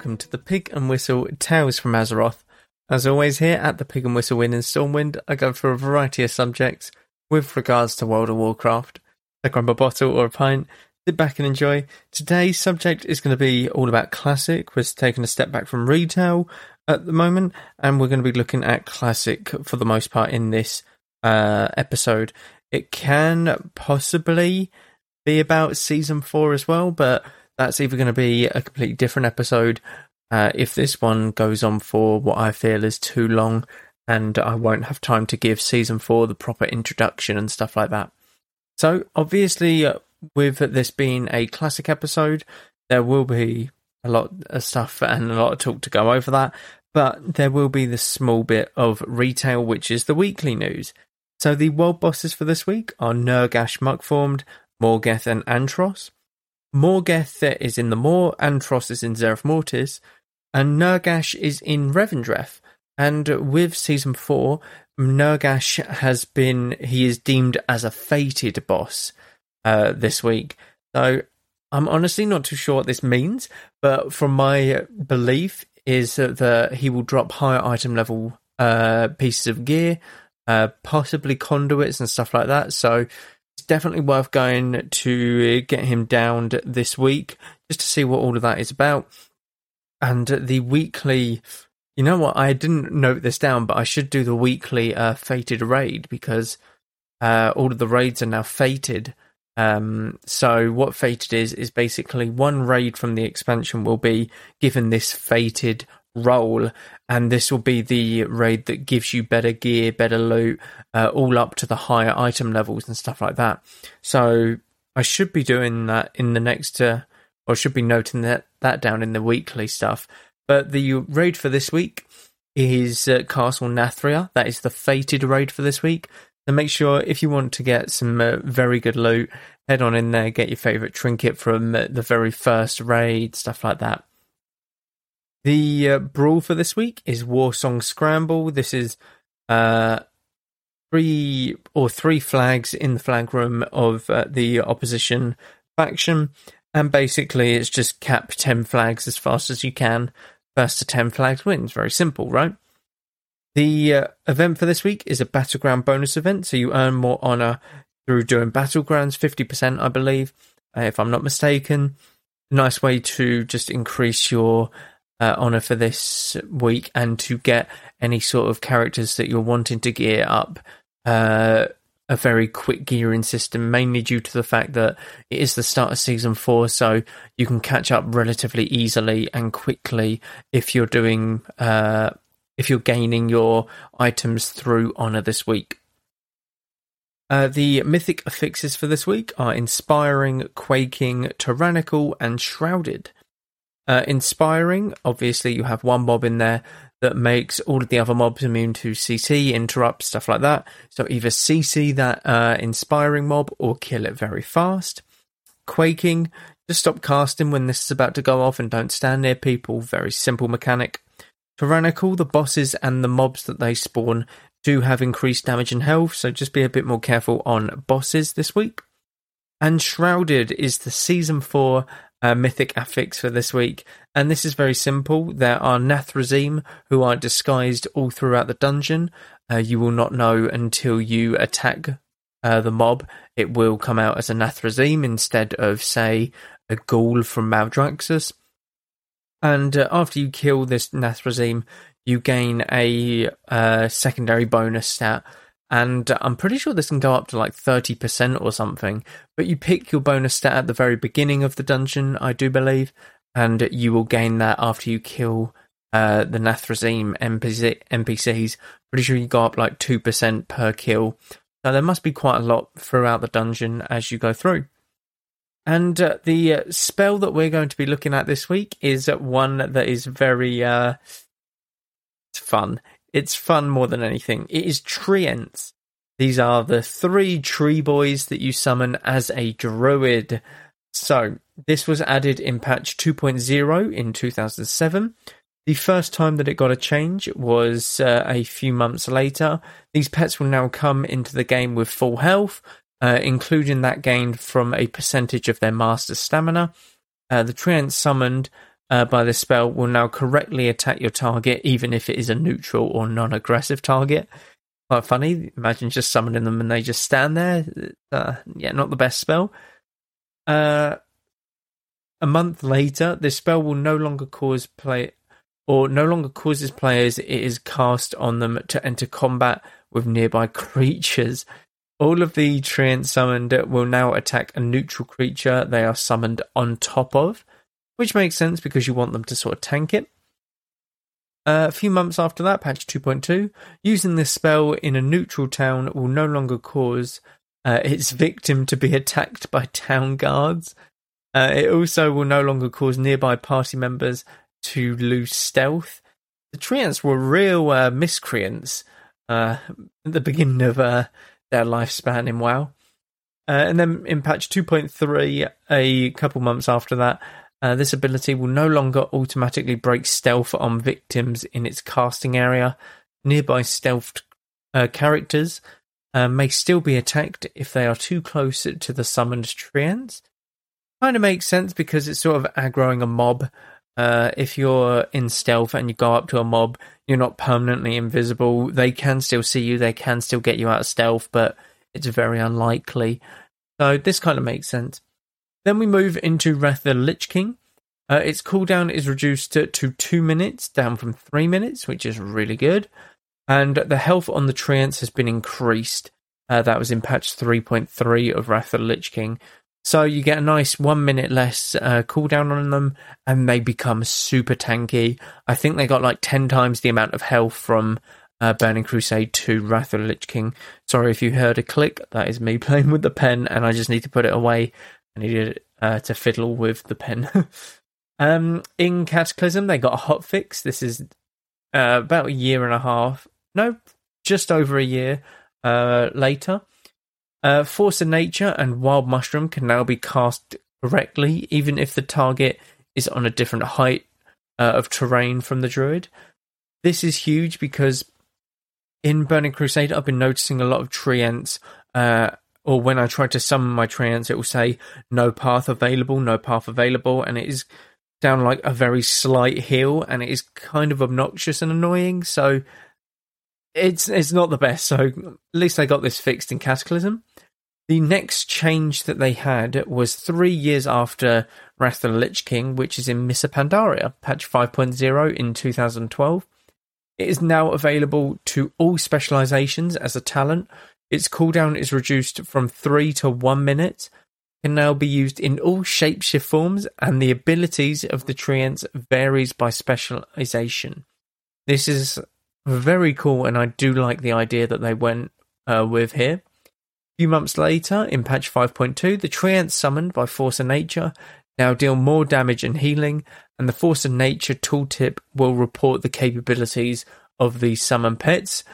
Welcome to the Pig and Whistle Tales from Azeroth. As always, here at the Pig and Whistle Inn in Stormwind, I go for a variety of subjects with regards to World of Warcraft. I grab a bottle or a pint, sit back and enjoy. Today's subject is going to be all about classic. We're taking a step back from retail at the moment, and we're going to be looking at classic for the most part in this uh, episode. It can possibly be about season four as well, but that's either going to be a completely different episode uh, if this one goes on for what I feel is too long and I won't have time to give season four the proper introduction and stuff like that. So, obviously, uh, with this being a classic episode, there will be a lot of stuff and a lot of talk to go over that, but there will be the small bit of retail, which is the weekly news. So, the world bosses for this week are Nurgash Muckformed, Morgeth, and Antros. Morgeth is in the Maw, Antros is in Zereth Mortis, and Nurgash is in Revendreth. And with season four, Nurgash has been he is deemed as a fated boss uh, this week. So I'm honestly not too sure what this means, but from my belief is that he will drop higher item level uh, pieces of gear, uh, possibly conduits and stuff like that. So definitely worth going to get him downed this week just to see what all of that is about. And the weekly, you know what? I didn't note this down, but I should do the weekly uh, fated raid because uh, all of the raids are now fated. Um, so what fated is is basically one raid from the expansion will be given this fated role, and this will be the raid that gives you better gear, better loot, uh, all up to the higher item levels and stuff like that. So I should be doing that in the next, uh, or should be noting that that down in the weekly stuff. But the raid for this week is uh, Castle Nathria. That is the fated raid for this week. So make sure if you want to get some uh, very good loot, head on in there, get your favorite trinket from uh, the very first raid, stuff like that. The uh, brawl for this week is Warsong Scramble. This is uh, three or three flags in the flag room of uh, the opposition faction, and basically it's just cap ten flags as fast as you can. First to ten flags wins. Very simple, right? The uh, event for this week is a battleground bonus event, so you earn more honor through doing battlegrounds, fifty percent, I believe, uh, if I'm not mistaken. Nice way to just increase your uh, honor for this week and to get any sort of characters that you're wanting to gear up uh, a very quick gearing system, mainly due to the fact that it is the start of season four, so you can catch up relatively easily and quickly if you're doing uh, if you're gaining your items through honor this week. Uh, the mythic affixes for this week are inspiring, quaking, tyrannical, and shrouded. Uh, inspiring, obviously, you have one mob in there that makes all of the other mobs immune to CC, interrupt, stuff like that. So either CC that uh, inspiring mob or kill it very fast. Quaking, just stop casting when this is about to go off and don't stand near people. Very simple mechanic. Tyrannical, the bosses and the mobs that they spawn do have increased damage and health, so just be a bit more careful on bosses this week. And Shrouded is the season 4 uh, mythic affix for this week. And this is very simple. There are Nathrezim who are disguised all throughout the dungeon. Uh, you will not know until you attack uh, the mob. It will come out as a Nathrezim instead of, say, a ghoul from Maldraxxus. And uh, after you kill this Nathrezim, you gain a uh, secondary bonus stat and I'm pretty sure this can go up to like 30% or something. But you pick your bonus stat at the very beginning of the dungeon, I do believe, and you will gain that after you kill uh, the Nathrezim NPC, NPCs. Pretty sure you go up like 2% per kill. So there must be quite a lot throughout the dungeon as you go through. And uh, the uh, spell that we're going to be looking at this week is one that is very uh, fun. It's fun more than anything. It is treants. These are the three tree boys that you summon as a druid. So, this was added in patch 2.0 in 2007. The first time that it got a change was uh, a few months later. These pets will now come into the game with full health, uh, including that gained from a percentage of their master's stamina. Uh, the treants summoned uh, by the spell will now correctly attack your target, even if it is a neutral or non aggressive target. Quite funny. Imagine just summoning them and they just stand there. Uh, yeah, not the best spell. Uh, a month later, this spell will no longer cause play or no longer causes players it is cast on them to enter combat with nearby creatures. All of the treants summoned will now attack a neutral creature they are summoned on top of, which makes sense because you want them to sort of tank it. Uh, a few months after that, patch 2.2, using this spell in a neutral town will no longer cause uh, its victim to be attacked by town guards. Uh, it also will no longer cause nearby party members to lose stealth. The treants were real uh, miscreants uh, at the beginning of uh, their lifespan in WoW. Uh, and then in patch 2.3, a couple months after that, uh, this ability will no longer automatically break stealth on victims in its casting area. Nearby stealthed uh, characters uh, may still be attacked if they are too close to the summoned treants. Kind of makes sense because it's sort of aggroing a mob. Uh, if you're in stealth and you go up to a mob, you're not permanently invisible. They can still see you, they can still get you out of stealth, but it's very unlikely. So this kind of makes sense. Then we move into Wrath the Lich King. Uh, its cooldown is reduced to, to two minutes, down from three minutes, which is really good. And the health on the treants has been increased. Uh, that was in patch 3.3 of Wrath of the Lich King. So you get a nice one minute less uh, cooldown on them, and they become super tanky. I think they got like 10 times the amount of health from uh, Burning Crusade to Wrath of the Lich King. Sorry if you heard a click, that is me playing with the pen, and I just need to put it away. I needed uh, to fiddle with the pen. um, in Cataclysm, they got a hot fix. This is uh, about a year and a half, no, just over a year uh, later. Uh, Force of Nature and Wild Mushroom can now be cast correctly, even if the target is on a different height uh, of terrain from the druid. This is huge because in Burning Crusade, I've been noticing a lot of treants, uh, or when I try to summon my treants, it will say no path available, no path available, and it is down like a very slight hill, and it is kind of obnoxious and annoying. So it's it's not the best. So at least I got this fixed in Cataclysm. The next change that they had was three years after Wrath of the Lich King, which is in Mists of Pandaria, patch 5.0 in 2012. It is now available to all specializations as a talent. Its cooldown is reduced from 3 to 1 minute, can now be used in all shapeshift forms, and the abilities of the treants varies by specialization. This is very cool, and I do like the idea that they went uh, with here. A few months later, in patch 5.2, the treants summoned by Force of Nature now deal more damage and healing, and the Force of Nature tooltip will report the capabilities of the summon pets.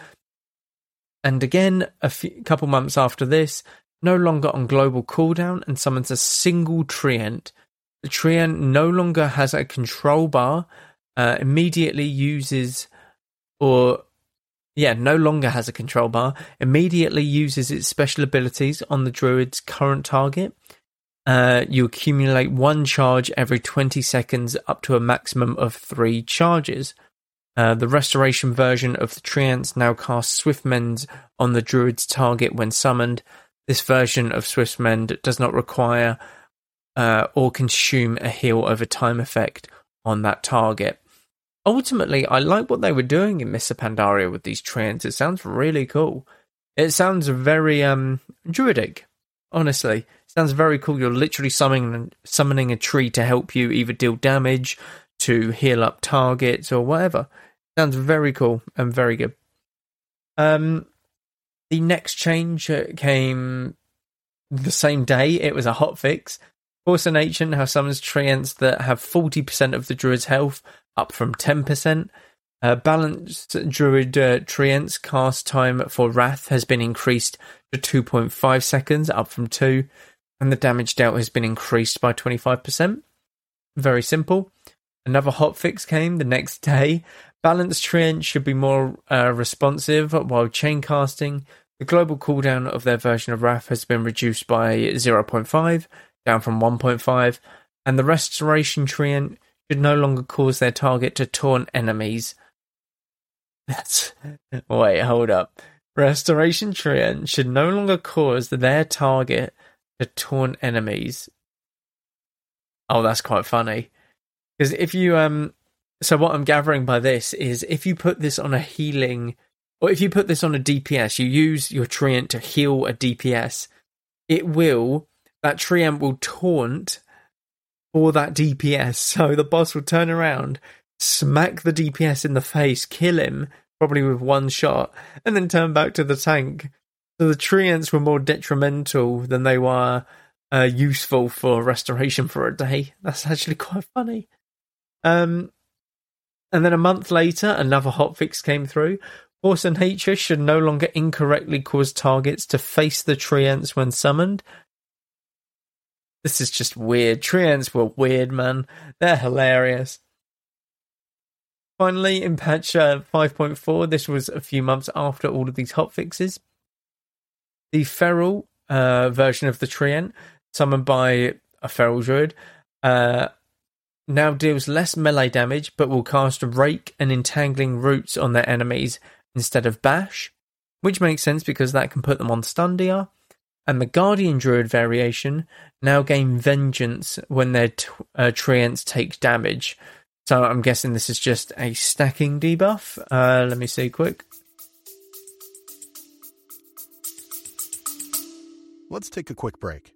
And again, a few, couple months after this, no longer on global cooldown and summons a single treant. The treant no longer has a control bar, uh, immediately uses or yeah, no longer has a control bar, immediately uses its special abilities on the druid's current target. Uh, you accumulate one charge every 20 seconds up to a maximum of three charges. Uh, the restoration version of the Treants now casts Swiftmend on the druid's target when summoned. This version of Swiftmend does not require uh, or consume a heal over time effect on that target ultimately, I like what they were doing in of Pandaria with these treants. It sounds really cool. It sounds very um druidic. Honestly, it sounds very cool. You're literally summoning summoning a tree to help you either deal damage, to heal up targets, or whatever. Sounds very cool and very good. Um, the next change came the same day. It was a hot fix. Force of Ancient have summons treants that have 40% of the druid's health up from 10%. Uh, balanced Druid uh, Treants cast time for Wrath has been increased to 2.5 seconds, up from 2, and the damage dealt has been increased by 25%. Very simple. Another hotfix came the next day. Balanced Treant should be more uh, responsive while chain casting. The global cooldown of their version of Wrath has been reduced by 0.5, down from 1.5, and the Restoration Treant should no longer cause their target to taunt enemies. That's wait, hold up. Restoration Treant should no longer cause their target to taunt enemies. Oh, that's quite funny. Because if you um, so what I'm gathering by this is if you put this on a healing, or if you put this on a DPS, you use your Treant to heal a DPS, it will that Treant will taunt for that DPS. So the boss will turn around, smack the DPS in the face, kill him, probably with one shot, and then turn back to the tank. So the Treants were more detrimental than they were uh, useful for restoration for a day. That's actually quite funny. Um, and then a month later, another hotfix came through. Force of Nature should no longer incorrectly cause targets to face the Treants when summoned. This is just weird. Treants were weird, man. They're hilarious. Finally, in patch uh, 5.4, this was a few months after all of these hotfixes. The feral uh, version of the Treant, summoned by a feral druid, uh, now deals less melee damage but will cast Rake and Entangling Roots on their enemies instead of Bash, which makes sense because that can put them on stun DR. And the Guardian Druid variation now gain Vengeance when their t- uh, Treants take damage. So I'm guessing this is just a stacking debuff. Uh, let me see quick. Let's take a quick break.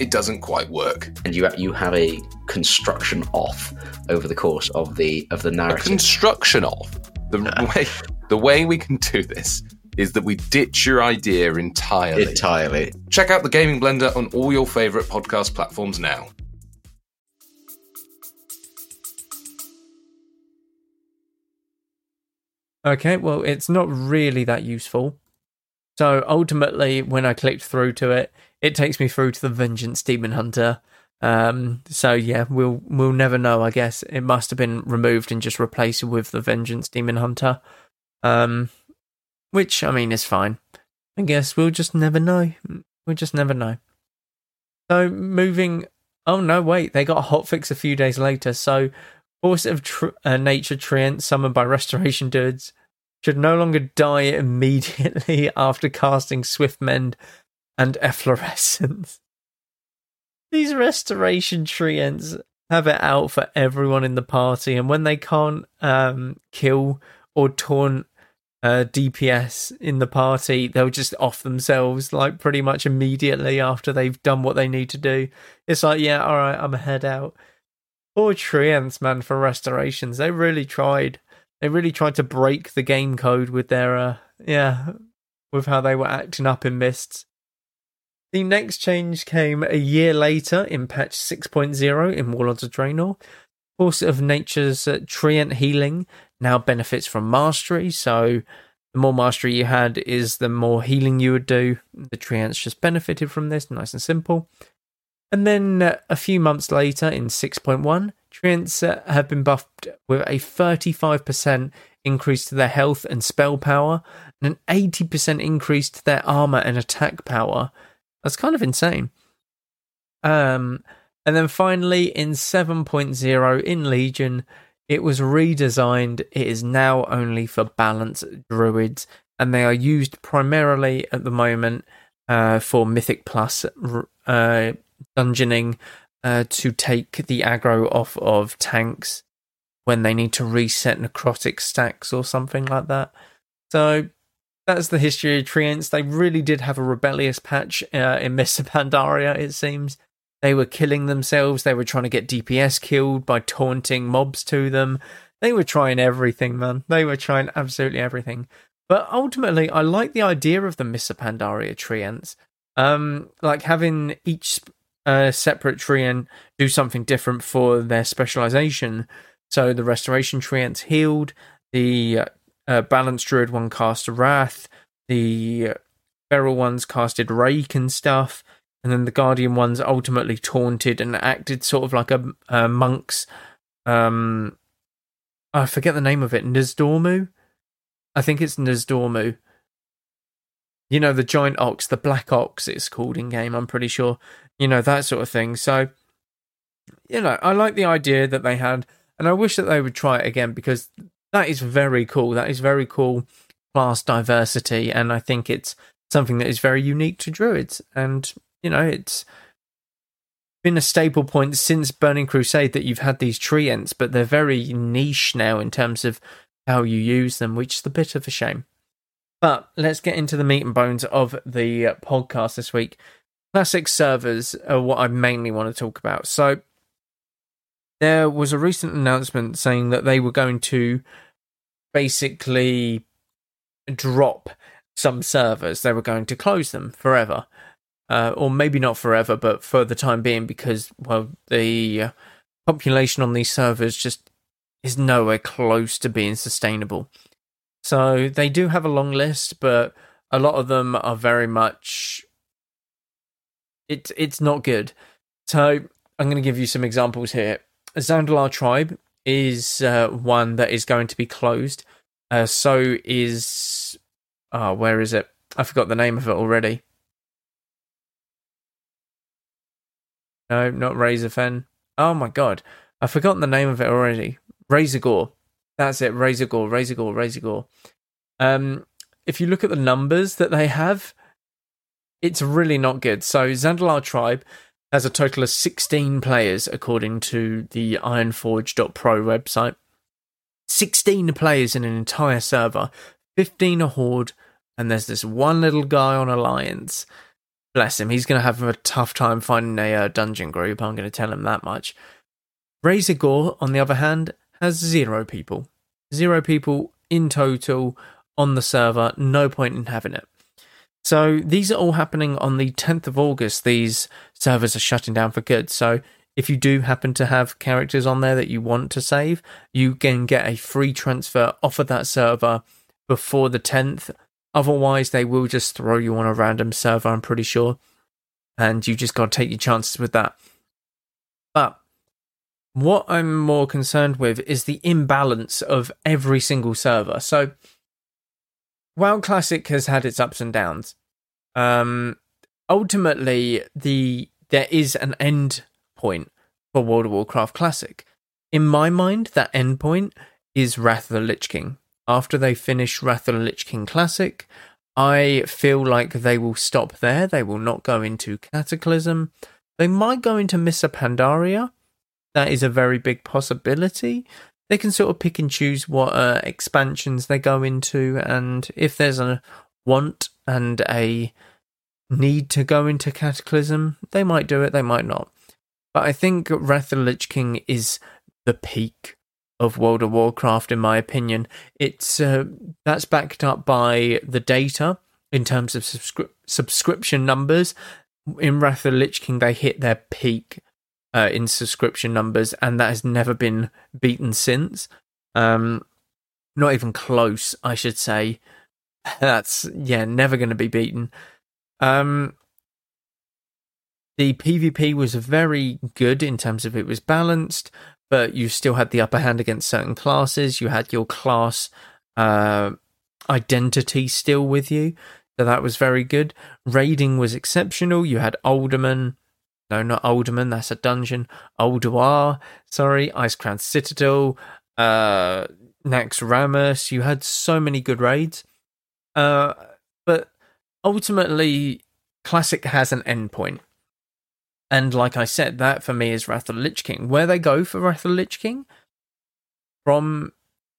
it doesn't quite work. And you you have a construction off over the course of the of the A narrative. construction of the way the way we can do this is that we ditch your idea entirely. Entirely. Check out the Gaming Blender on all your favorite podcast platforms now. Okay, well, it's not really that useful. So ultimately, when I clicked through to it, it takes me through to the Vengeance Demon Hunter. Um, so yeah, we'll we'll never know. I guess it must have been removed and just replaced with the Vengeance Demon Hunter. Um, which I mean is fine. I guess we'll just never know. We'll just never know. So moving. Oh no, wait! They got a hotfix a few days later. So Force of tr- uh, Nature Treant, summoned by Restoration Dudes, should no longer die immediately after casting Swiftmend and Efflorescence. These Restoration Treants have it out for everyone in the party, and when they can't um, kill or taunt uh, DPS in the party, they'll just off themselves like pretty much immediately after they've done what they need to do. It's like, yeah, all right, I'm a head out. Poor Treants, man, for restorations. They really tried. They really tried to break the game code with their, uh, yeah, with how they were acting up in Mists. The next change came a year later in patch 6.0 in Warlords of Draenor. Force of Nature's uh, Treant Healing now benefits from Mastery, so the more Mastery you had is the more healing you would do. The Treants just benefited from this, nice and simple. And then uh, a few months later, in 6.1, Treants uh, have been buffed with a 35% increase to their health and spell power, and an 80% increase to their armor and attack power. That's kind of insane. Um, and then finally, in 7.0 in Legion, it was redesigned. It is now only for balance druids, and they are used primarily at the moment uh, for Mythic Plus uh, dungeoning uh, to take the aggro off of tanks when they need to reset necrotic stacks or something like that. So that's the history of Treants. They really did have a rebellious patch uh, in of Pandaria, it seems. They were killing themselves. They were trying to get DPS killed by taunting mobs to them. They were trying everything, man. They were trying absolutely everything. But ultimately, I like the idea of the Mists of Pandaria Treants. Um, like having each uh, separate Treant do something different for their specialization. So the Restoration Treants healed, the uh, Balanced Druid one cast Wrath, the feral ones casted rake and stuff, and then the guardian ones ultimately taunted and acted sort of like a, a monk's. Um, I forget the name of it. Nizdormu, I think it's Nizdormu. You know the giant ox, the black ox. It's called in game. I'm pretty sure. You know that sort of thing. So, you know, I like the idea that they had, and I wish that they would try it again because that is very cool. That is very cool class diversity, and I think it's something that is very unique to druids. And you know, it's been a staple point since Burning Crusade that you've had these tree ents, but they're very niche now in terms of how you use them, which is a bit of a shame. But let's get into the meat and bones of the podcast this week. Classic servers are what I mainly want to talk about. So, there was a recent announcement saying that they were going to basically drop some servers. They were going to close them forever. Uh, or maybe not forever, but for the time being, because, well, the uh, population on these servers just is nowhere close to being sustainable. So they do have a long list, but a lot of them are very much it's it's not good. So I'm going to give you some examples here. Zandalar Tribe is uh, one that is going to be closed. Uh, so is oh, where is it? I forgot the name of it already. No, not Razorfen. Oh my god, I've forgotten the name of it already. Razorgore. That's it. Razor Gore, Razorgore, Razorgore, Razorgore. Um, if you look at the numbers that they have, it's really not good. So Zandalar Tribe has a total of 16 players, according to the Ironforge.pro website. 16 players in an entire server, 15 a horde, and there's this one little guy on Alliance. Bless him, he's going to have a tough time finding a uh, dungeon group, I'm going to tell him that much. Razorgore, on the other hand, has zero people. Zero people in total on the server, no point in having it. So these are all happening on the 10th of August. These servers are shutting down for good. So if you do happen to have characters on there that you want to save, you can get a free transfer off of that server before the 10th. Otherwise, they will just throw you on a random server, I'm pretty sure. And you just got to take your chances with that. But what I'm more concerned with is the imbalance of every single server. So, WoW Classic has had its ups and downs. Um, ultimately, the there is an end point for World of Warcraft Classic. In my mind, that end point is Wrath of the Lich King. After they finish Wrath of the Lich King Classic, I feel like they will stop there. They will not go into Cataclysm. They might go into Mists of Pandaria, that is a very big possibility. They can sort of pick and choose what uh, expansions they go into, and if there's a want and a need to go into Cataclysm, they might do it, they might not. But I think Wrath of the Lich King is the peak of World of Warcraft, in my opinion. It's uh, that's backed up by the data in terms of subscri- subscription numbers. In Wrath of the Lich King, they hit their peak uh, in subscription numbers, and that has never been beaten since. Um, not even close, I should say. That's yeah, never going to be beaten. Um, the PvP was very good in terms of it was balanced, but you still had the upper hand against certain classes. You had your class uh, identity still with you, so that was very good. Raiding was exceptional. You had Uldaman, no, not Uldaman. That's a dungeon. Ulduar. Sorry, Icecrown Citadel. Uh, Naxxramas. You had so many good raids. Uh, but ultimately, Classic has an endpoint. And like I said, that for me is Wrath of the Lich King. Where they go for Wrath of the Lich King, from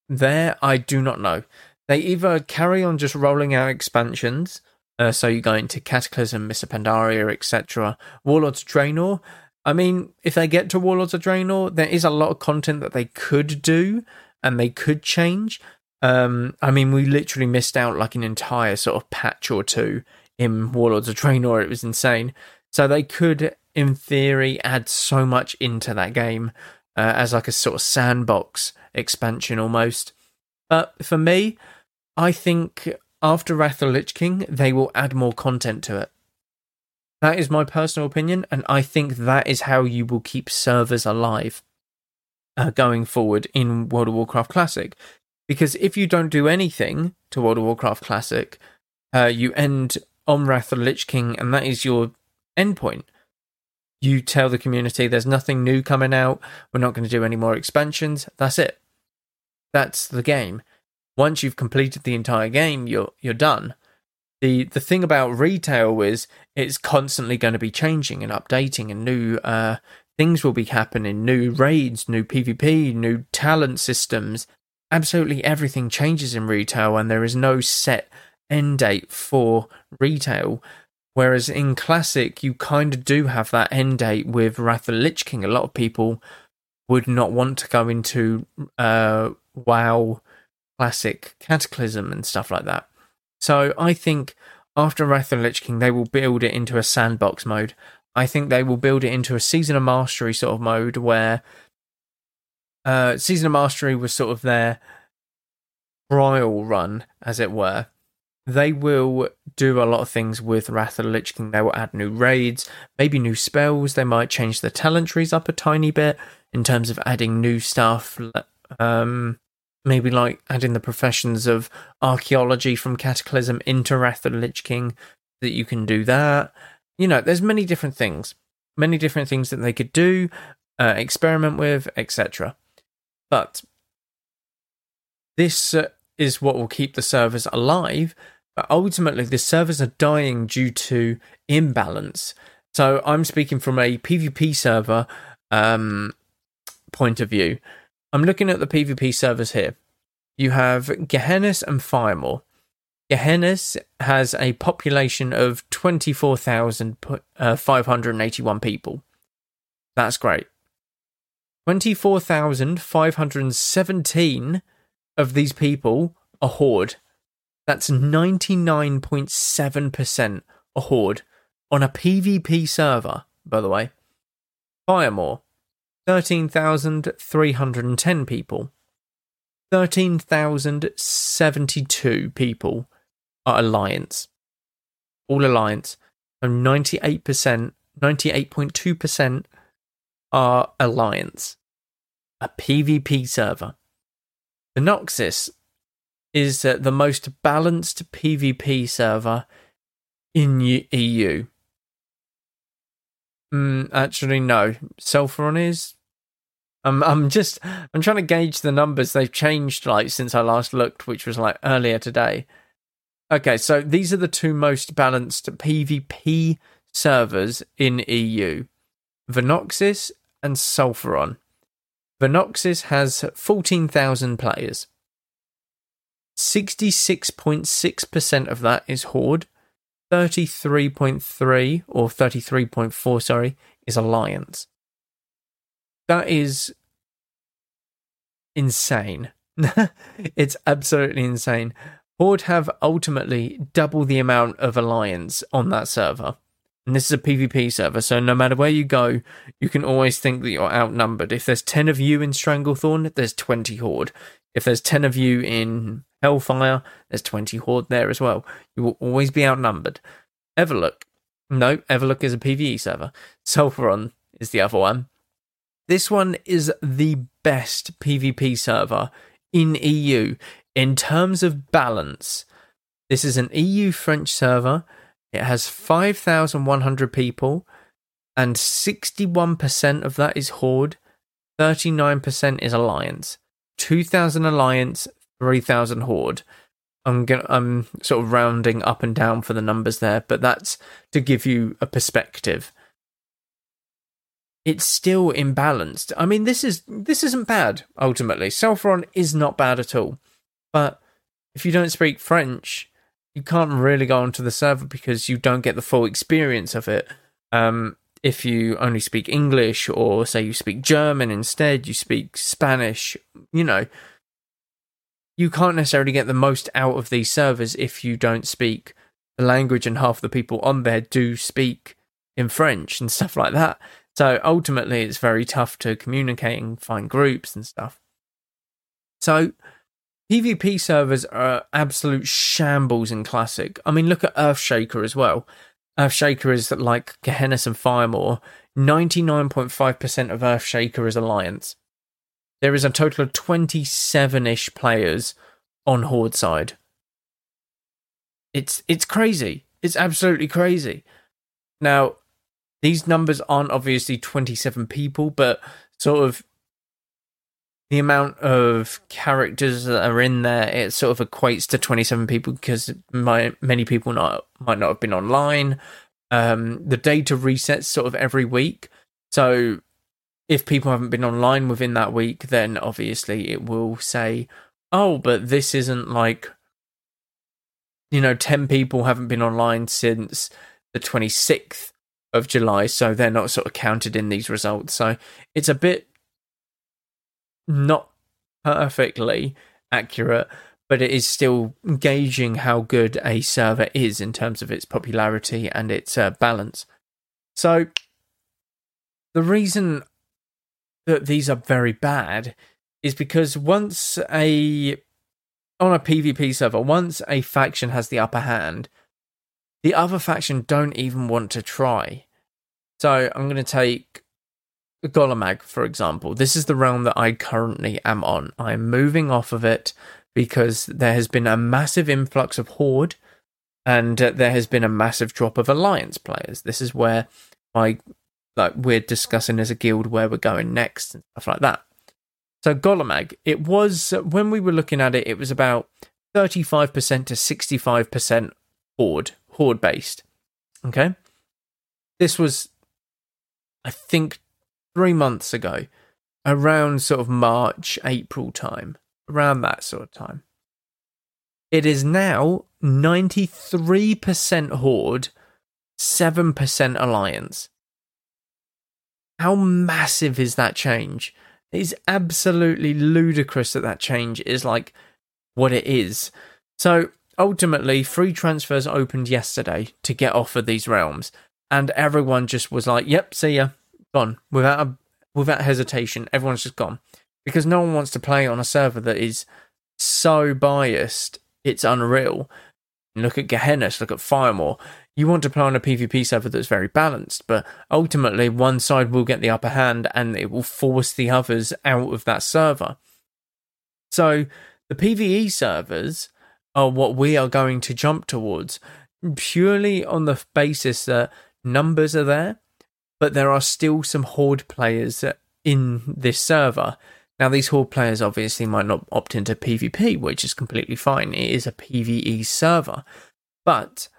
there, I do not know. They either carry on just rolling out expansions, uh, so you go into Cataclysm, Mists of Pandaria, etc. Warlords of Draenor. I mean, if they get to Warlords of Draenor, there is a lot of content that they could do and they could change. Um, I mean, we literally missed out like an entire sort of patch or two in Warlords of Draenor. It was insane. So they could, in theory, add so much into that game uh, as like a sort of sandbox expansion almost. But for me, I think after Wrath of the Lich King, they will add more content to it. That is my personal opinion, and I think that is how you will keep servers alive uh, going forward in World of Warcraft Classic. Because if you don't do anything to World of Warcraft Classic, uh, you end on Wrath of the Lich King, and that is your endpoint. You tell the community there's nothing new coming out, we're not going to do any more expansions, that's it. That's the game. Once you've completed the entire game, you're you're done. The the thing about retail is it's constantly going to be changing and updating and new uh, things will be happening, new raids, new PvP, new talent systems. Absolutely everything changes in retail and there is no set end date for retail. Whereas in Classic, you kind of do have that end date with Wrath of the Lich King. A lot of people would not want to go into uh, WoW Classic Cataclysm and stuff like that. So I think after Wrath of the Lich King, they will build it into a sandbox mode. I think they will build it into a Season of Mastery sort of mode where uh, Season of Mastery was sort of their trial run, as it were, they will do a lot of things with Wrath of the Lich King. They will add new raids, maybe new spells. They might change the talent trees up a tiny bit in terms of adding new stuff. Um, maybe like adding the professions of archaeology from Cataclysm into Wrath of the Lich King, that you can do that. You know, there's many different things, many different things that they could do, uh, experiment with, etc. But this uh, is what will keep the servers alive. But ultimately, the servers are dying due to imbalance. So I'm speaking from a PvP server um, point of view. I'm looking at the PvP servers here. You have Gehennas and Firemaw. Gehennas has a population of 24,581 uh, people. That's great. 24,517 of these people are Horde. That's 99.7% a Horde on a PvP server, by the way. Firemaw, 13,310 people. 13,072 people are Alliance. All Alliance. So 98%, 98.2% are Alliance. A PvP server. Venoxis is uh, the most balanced PvP server in EU. Mm, actually, no. Sulfuron is. I'm. I'm just. I'm trying to gauge the numbers. They've changed like since I last looked, which was like earlier today. Okay, so these are the two most balanced PvP servers in EU: Venoxis and Sulfuron. Venoxis has 14,000 players. 66.6% of that is Horde. 33.3 or 33.4, sorry, is Alliance. That is insane. it's absolutely insane. Horde have ultimately double the amount of Alliance on that server. And this is a PvP server, so no matter where you go, you can always think that you're outnumbered. If there's 10 of you in Stranglethorn, there's 20 Horde. If there's 10 of you in Hellfire, there's 20 Horde there as well. You will always be outnumbered. Everlook. No, Everlook is a PvE server. Sulfuron is the other one. This one is the best PvP server in EU in terms of balance. This is an EU French server it has 5,100 people, and 61% of that is Horde, 39% is Alliance. 2,000 Alliance, 3,000 Horde. I'm gonna, I'm sort of rounding up and down for the numbers there, but that's to give you a perspective. It's still imbalanced. I mean, this is this isn't bad ultimately. Sulfuron is not bad at all, but if you don't speak French, you can't really go onto the server because you don't get the full experience of it. Um, if you only speak English or say you speak German instead, you speak Spanish, you know, you can't necessarily get the most out of these servers if you don't speak the language and half the people on there do speak in French and stuff like that. So ultimately, it's very tough to communicate and find groups and stuff. So PvP servers are absolute shambles in Classic. I mean, look at Earthshaker as well. Earthshaker is like Gehennas and Firemaw. 99.5% of Earthshaker is Alliance. There is a total of 27 ish players on Horde side. It's it's crazy. It's absolutely crazy. Now, these numbers aren't obviously 27 people, but sort of the amount of characters that are in there, it sort of equates to 27 people because my, many people not might not have been online. Um, the data resets sort of every week. So if people haven't been online within that week, then obviously it will say, oh, but this isn't like, you know, 10 people haven't been online since the 26th of July, so they're not sort of counted in these results. So it's a bit not perfectly accurate, but it is still gauging how good a server is in terms of its popularity and its uh, balance. So the reason that these are very bad is because once a on a PvP server, once a faction has the upper hand, the other faction don't even want to try. So I'm going to take Golemagg, for example. This is the realm that I currently am on. I'm moving off of it because there has been a massive influx of Horde and uh, there has been a massive drop of Alliance players. This is where I like we're discussing as a guild where we're going next and stuff like that. So Golemagg, it was when we were looking at it, it was about 35% to 65% horde, horde based. Okay. This was I think three months ago, around sort of March, April time, around that sort of time. It is now 93% Horde, 7% Alliance. How massive is that change? It is absolutely ludicrous that that change is like what it is. So ultimately, free transfers opened yesterday to get off of these realms, and everyone just was like, "Yep, see ya, gone without a, without hesitation. Everyone's just gone because no one wants to play on a server that is so biased. It's unreal. Look at Gehennas, look at Firemaw. You want to play on a PvP server that's very balanced, but ultimately one side will get the upper hand and it will force the others out of that server. So the PvE servers are what we are going to jump towards purely on the basis that numbers are there but there are still some Horde players in this server. Now, these Horde players obviously might not opt into PvP, which is completely fine. It is a PvE server. But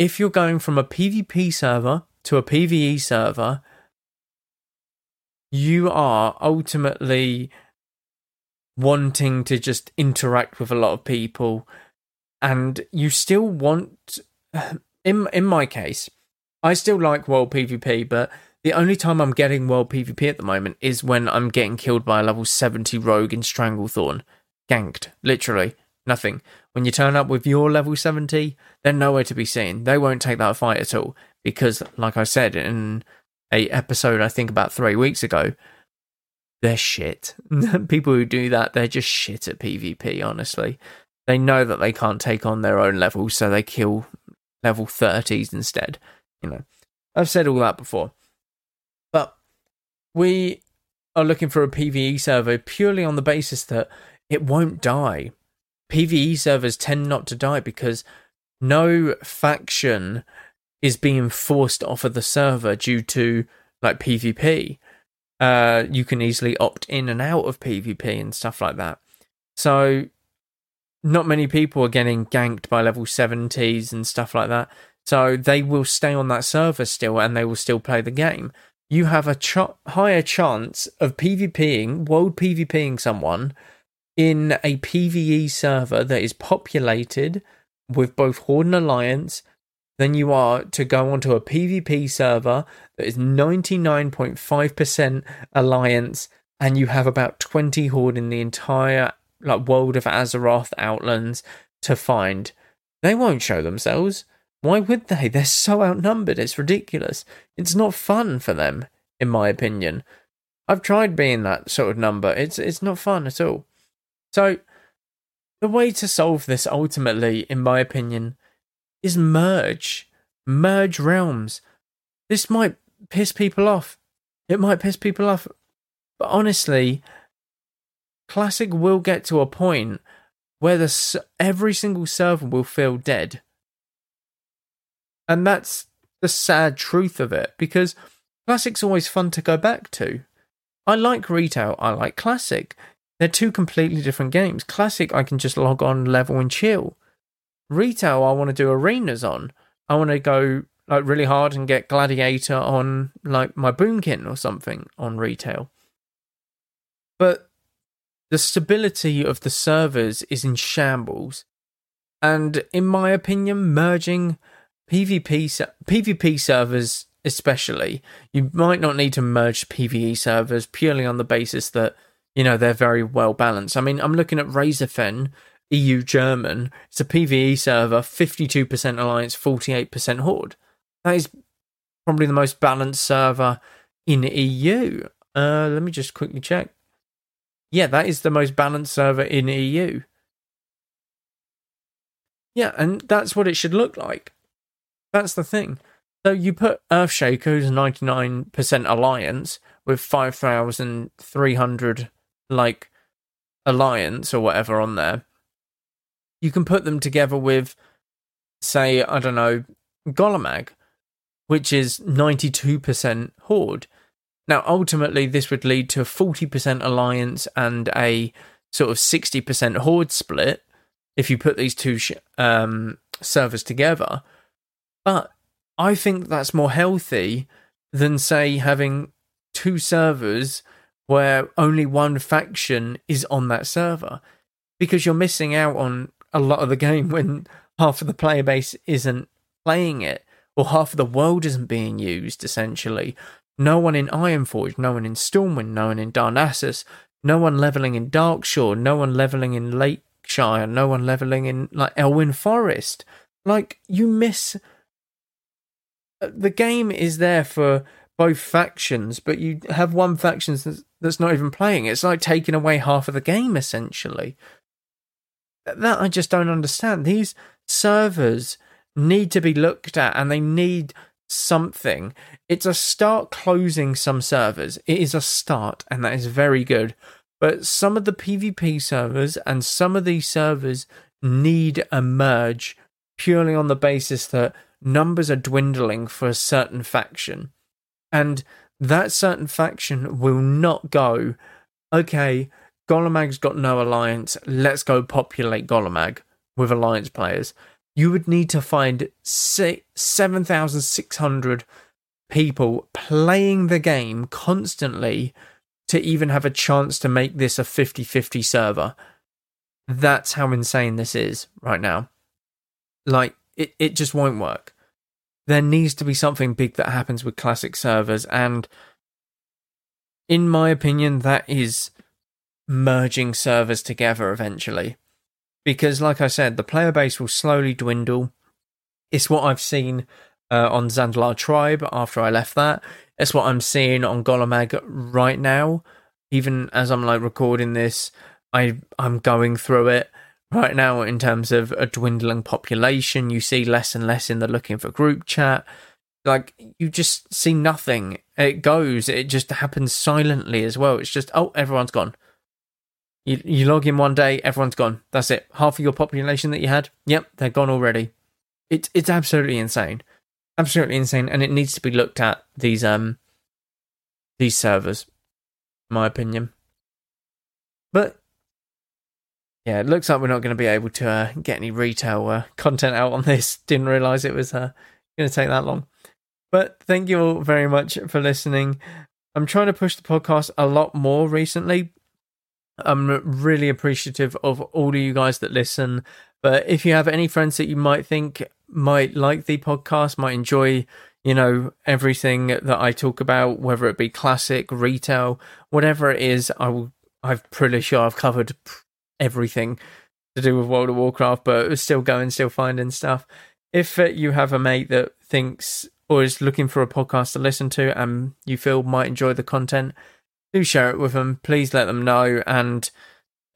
if you're going from a PvP server to a PvE server, you are ultimately wanting to just interact with a lot of people and you still want in in my case I still like world PvP, but the only time I'm getting world PvP at the moment is when I'm getting killed by a level 70 rogue in Stranglethorn. Ganked. Literally. Nothing. When you turn up with your level 70, they're nowhere to be seen. They won't take that fight at all. Because, like I said in a episode I think about three weeks ago, they're shit. People who do that, they're just shit at PvP, honestly. They know that they can't take on their own level, so they kill level 30s instead. You know, I've said all that before. But we are looking for a PvE server purely on the basis that it won't die. PvE servers tend not to die because no faction is being forced off of the server due to like PvP. Uh, you can easily opt in and out of PvP and stuff like that. So, not many people are getting ganked by level 70s and stuff like that. So they will stay on that server still and they will still play the game. You have a ch- higher chance of PvPing, world PvPing someone in a PvE server that is populated with both Horde and Alliance than you are to go onto a PvP server that is 99.5% Alliance and you have about 20 Horde in the entire like world of Azeroth Outlands to find. They won't show themselves. Why would they? They're so outnumbered. It's ridiculous. It's not fun for them, in my opinion. I've tried being that sort of number. It's it's not fun at all. So the way to solve this ultimately, in my opinion, is merge. Merge realms. This might piss people off. It might piss people off. But honestly, Classic will get to a point where the, every single server will feel dead. And that's the sad truth of it because Classic's always fun to go back to. I like retail, I like Classic. They're two completely different games. Classic, I can just log on, level, and chill. Retail, I want to do arenas on. I want to go like really hard and get Gladiator on like my Boomkin or something on retail. But the stability of the servers is in shambles. And in my opinion, merging PvP PvP servers especially, you might not need to merge PvE servers purely on the basis that you know, they're very well balanced. I mean, I'm looking at Razorfen, EU German. It's a PvE server, 52% Alliance, 48% Horde. That is probably the most balanced server in EU. Uh, let me just quickly check. Yeah, that is the most balanced server in EU. Yeah, and that's what it should look like. That's the thing. So you put Earthshaker, who's 99% Alliance, with 5,300 like alliance or whatever on there, you can put them together with, say, I don't know, Golemagg, which is 92% Horde. Now, ultimately, this would lead to a 40% alliance and a sort of 60% Horde split if you put these two sh- um, servers together. But I think that's more healthy than, say, having two servers where only one faction is on that server because you're missing out on a lot of the game when half of the player base isn't playing it or half of the world isn't being used essentially. No one in ironforge no one in stormwind no one in darnassus no one leveling in darkshore no one leveling in lakeshire no one leveling in like elwynn forest. Like you miss uh, the game is there for both factions, but you have one faction that's, not even playing. It's like taking away half of the game, essentially. That I just don't understand. These servers need to be looked at and they need something. It's a start closing some servers. It is a start, and that is very good. But some of the PvP servers and some of these servers need a merge purely on the basis that numbers are dwindling for a certain faction. And that certain faction will not go, okay, Golemagg's got no alliance, let's go populate Golemagg with alliance players. You would need to find 7,600 people playing the game constantly to even have a chance to make this a 50 50 server. That's how insane this is right now. Like, it, it just won't work there needs to be something big that happens with classic servers and in my opinion that is merging servers together eventually. Because like i said the player base will slowly dwindle. It's what i've seen uh, on zandalar tribe after i left that. It's what i'm seeing on golemagg right now. Even as i'm like recording this i i'm going through it right now in terms of a dwindling population. You see less and less in the looking for group chat. Like you just see nothing. It goes. It just happens silently as well. It's just oh, everyone's gone. You you log in one day, everyone's gone. That's it. Half of your population that you had, yep, they're gone already. It's it's absolutely insane, absolutely insane, and it needs to be looked at. These um these servers, my opinion. But yeah, it looks like we're not going to be able to uh, get any retail uh, content out on this. Didn't realize it was uh, going to take that long. But thank you all very much for listening. I'm trying to push the podcast a lot more recently. I'm really appreciative of all of you guys that listen. But if you have any friends that you might think might like the podcast, might enjoy, you know, everything that I talk about, whether it be classic, retail, whatever it is, I will. I'm pretty sure I've covered everything to do with World of Warcraft, but it was still going, still finding stuff. If uh, you have a mate that thinks or is looking for a podcast to listen to and you feel might enjoy the content, do share it with them. Please let them know. And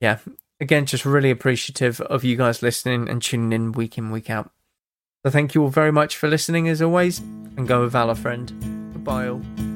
yeah, Again, just really appreciative of you guys listening and tuning in week in, week out. So thank you all very much for listening as always, and go with Valor, friend. Goodbye all.